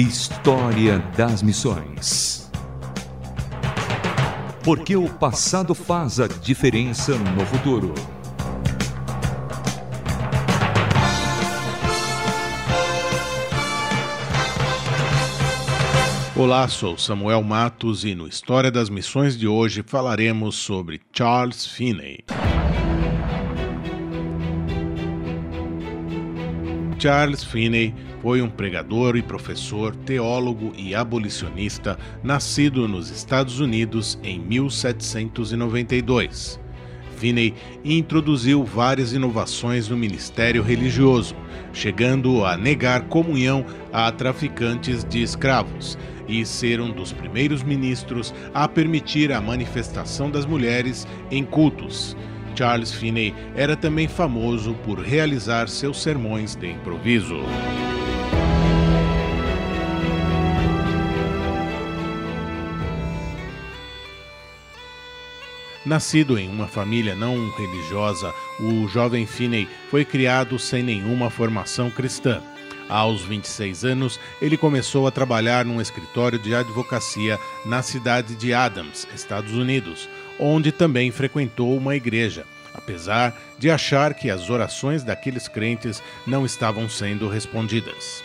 História das Missões. Porque o passado faz a diferença no futuro. Olá, sou Samuel Matos e no História das Missões de hoje falaremos sobre Charles Finney. Charles Finney foi um pregador e professor, teólogo e abolicionista nascido nos Estados Unidos em 1792. Finney introduziu várias inovações no ministério religioso, chegando a negar comunhão a traficantes de escravos e ser um dos primeiros ministros a permitir a manifestação das mulheres em cultos. Charles Finney era também famoso por realizar seus sermões de improviso. Nascido em uma família não religiosa, o jovem Finney foi criado sem nenhuma formação cristã. Aos 26 anos, ele começou a trabalhar num escritório de advocacia na cidade de Adams, Estados Unidos, onde também frequentou uma igreja, apesar de achar que as orações daqueles crentes não estavam sendo respondidas.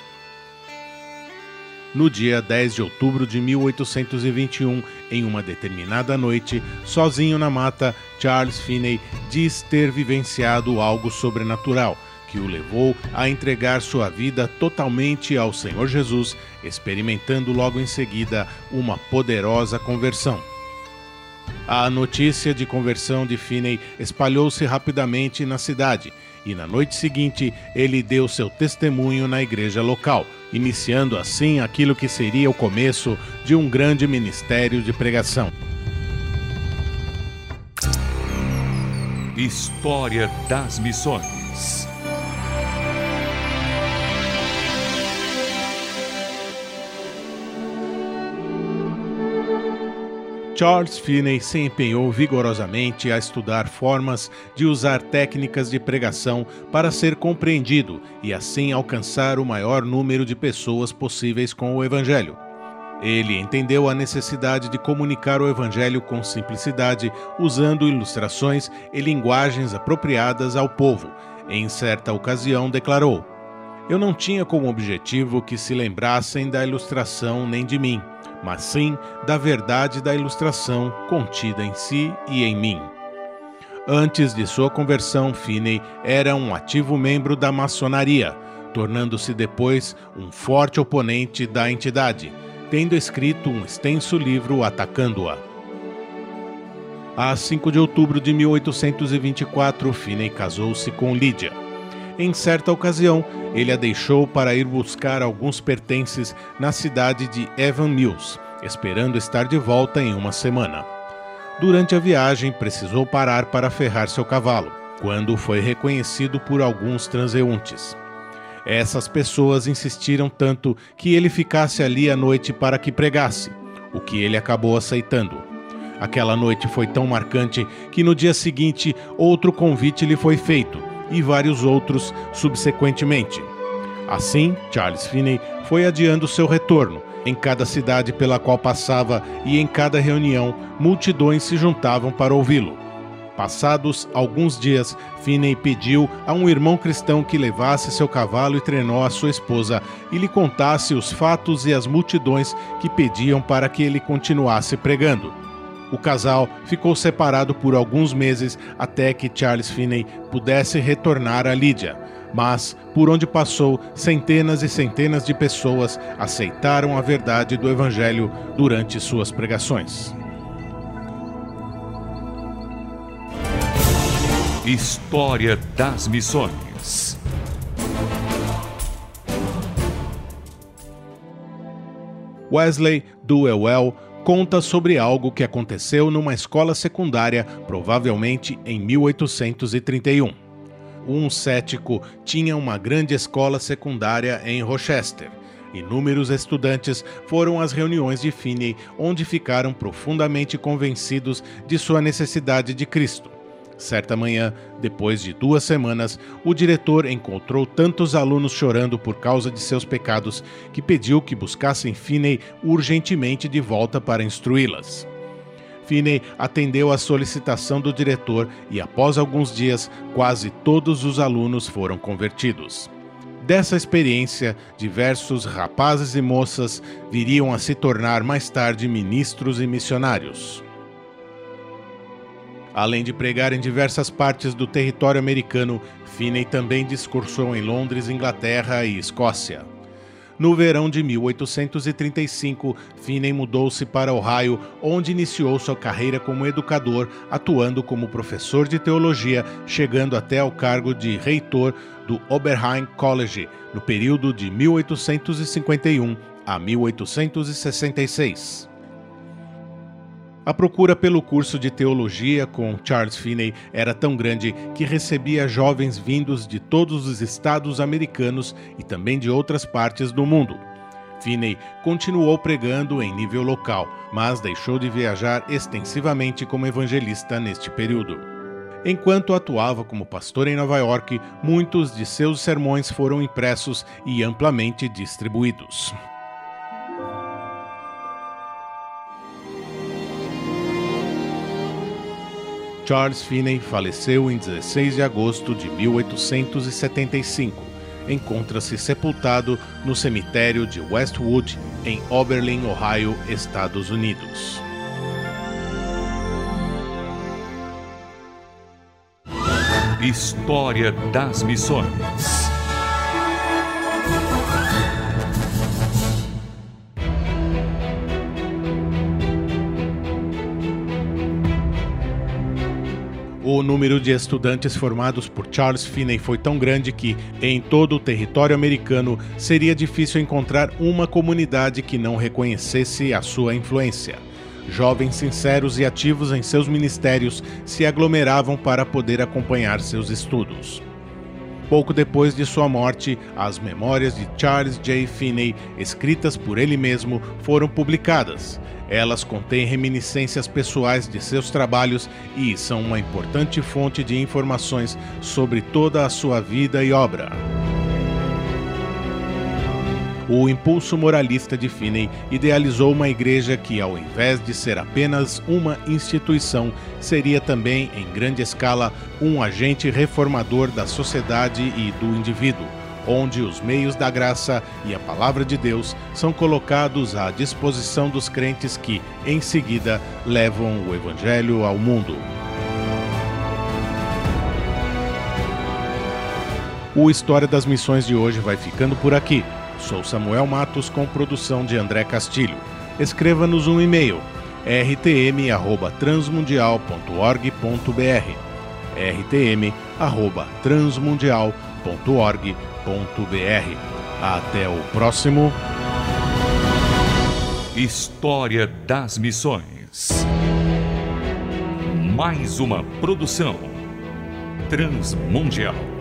No dia 10 de outubro de 1821, em uma determinada noite, sozinho na mata, Charles Finney diz ter vivenciado algo sobrenatural que o levou a entregar sua vida totalmente ao Senhor Jesus, experimentando logo em seguida uma poderosa conversão. A notícia de conversão de Finney espalhou-se rapidamente na cidade e na noite seguinte ele deu seu testemunho na igreja local, iniciando assim aquilo que seria o começo de um grande ministério de pregação. História das Missões Charles Finney se empenhou vigorosamente a estudar formas de usar técnicas de pregação para ser compreendido e assim alcançar o maior número de pessoas possíveis com o Evangelho. Ele entendeu a necessidade de comunicar o Evangelho com simplicidade, usando ilustrações e linguagens apropriadas ao povo. Em certa ocasião, declarou: Eu não tinha como objetivo que se lembrassem da ilustração nem de mim mas sim da verdade da ilustração contida em si e em mim. Antes de sua conversão, Finney era um ativo membro da maçonaria, tornando-se depois um forte oponente da entidade, tendo escrito um extenso livro atacando-a. A 5 de outubro de 1824, Finney casou-se com Lídia. Em certa ocasião, ele a deixou para ir buscar alguns pertences na cidade de Evan Mills, esperando estar de volta em uma semana. Durante a viagem, precisou parar para ferrar seu cavalo, quando foi reconhecido por alguns transeuntes. Essas pessoas insistiram tanto que ele ficasse ali à noite para que pregasse, o que ele acabou aceitando. Aquela noite foi tão marcante que no dia seguinte outro convite lhe foi feito e vários outros subsequentemente. Assim, Charles Finney foi adiando seu retorno. Em cada cidade pela qual passava e em cada reunião, multidões se juntavam para ouvi-lo. Passados alguns dias, Finney pediu a um irmão cristão que levasse seu cavalo e treinou a sua esposa e lhe contasse os fatos e as multidões que pediam para que ele continuasse pregando. O casal ficou separado por alguns meses até que Charles Finney pudesse retornar a Lídia. Mas, por onde passou, centenas e centenas de pessoas aceitaram a verdade do Evangelho durante suas pregações. História das Missões Wesley Duewell conta sobre algo que aconteceu numa escola secundária, provavelmente em 1831. Um cético tinha uma grande escola secundária em Rochester. Inúmeros estudantes foram às reuniões de Finney, onde ficaram profundamente convencidos de sua necessidade de Cristo. Certa manhã, depois de duas semanas, o diretor encontrou tantos alunos chorando por causa de seus pecados que pediu que buscassem Finney urgentemente de volta para instruí-las. Finney atendeu à solicitação do diretor e, após alguns dias, quase todos os alunos foram convertidos. Dessa experiência, diversos rapazes e moças viriam a se tornar mais tarde ministros e missionários. Além de pregar em diversas partes do território americano, Finney também discursou em Londres, Inglaterra e Escócia. No verão de 1835, Finney mudou-se para Ohio, onde iniciou sua carreira como educador, atuando como professor de teologia, chegando até ao cargo de reitor do Oberheim College, no período de 1851 a 1866. A procura pelo curso de teologia com Charles Finney era tão grande que recebia jovens vindos de todos os estados americanos e também de outras partes do mundo. Finney continuou pregando em nível local, mas deixou de viajar extensivamente como evangelista neste período. Enquanto atuava como pastor em Nova York, muitos de seus sermões foram impressos e amplamente distribuídos. Charles Finney faleceu em 16 de agosto de 1875. Encontra-se sepultado no cemitério de Westwood, em Oberlin, Ohio, Estados Unidos. História das Missões O número de estudantes formados por Charles Finney foi tão grande que, em todo o território americano, seria difícil encontrar uma comunidade que não reconhecesse a sua influência. Jovens sinceros e ativos em seus ministérios se aglomeravam para poder acompanhar seus estudos. Pouco depois de sua morte, as memórias de Charles J. Finney, escritas por ele mesmo, foram publicadas. Elas contêm reminiscências pessoais de seus trabalhos e são uma importante fonte de informações sobre toda a sua vida e obra. O impulso moralista de Finney idealizou uma igreja que, ao invés de ser apenas uma instituição, seria também, em grande escala, um agente reformador da sociedade e do indivíduo onde os meios da graça e a palavra de Deus são colocados à disposição dos crentes que, em seguida, levam o Evangelho ao mundo. O História das Missões de hoje vai ficando por aqui. Sou Samuel Matos com produção de André Castilho. Escreva-nos um e-mail rtm@transmundial.org.br rtm@transmundial.org.br até o próximo. História das Missões. Mais uma produção transmundial.